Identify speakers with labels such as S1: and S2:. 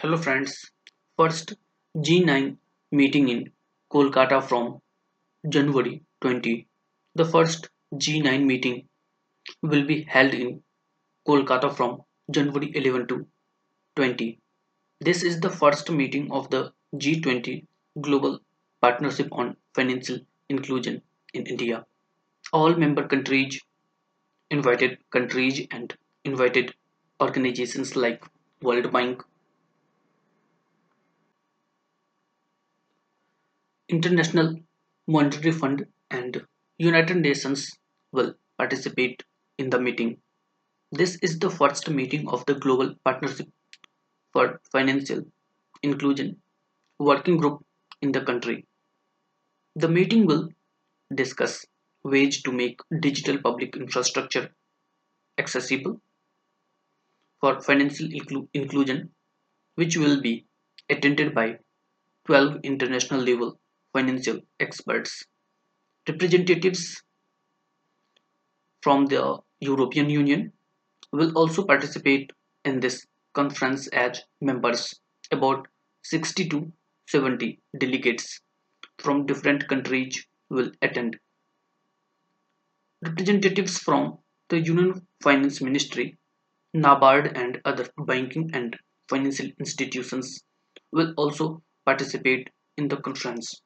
S1: Hello friends. First G9 meeting in Kolkata from January 20. The first G9 meeting will be held in Kolkata from January 11 to 20. This is the first meeting of the G20 Global Partnership on Financial Inclusion in India. All member countries, invited countries and invited organizations like World Bank, International Monetary Fund and United Nations will participate in the meeting. This is the first meeting of the Global Partnership for Financial Inclusion working group in the country. The meeting will discuss ways to make digital public infrastructure accessible for financial inclu- inclusion, which will be attended by 12 international level financial experts, representatives from the European Union will also participate in this conference as members. About 60 to 70 delegates from different countries will attend. Representatives from the Union Finance Ministry, NABARD, and other banking and financial institutions will also participate in the conference.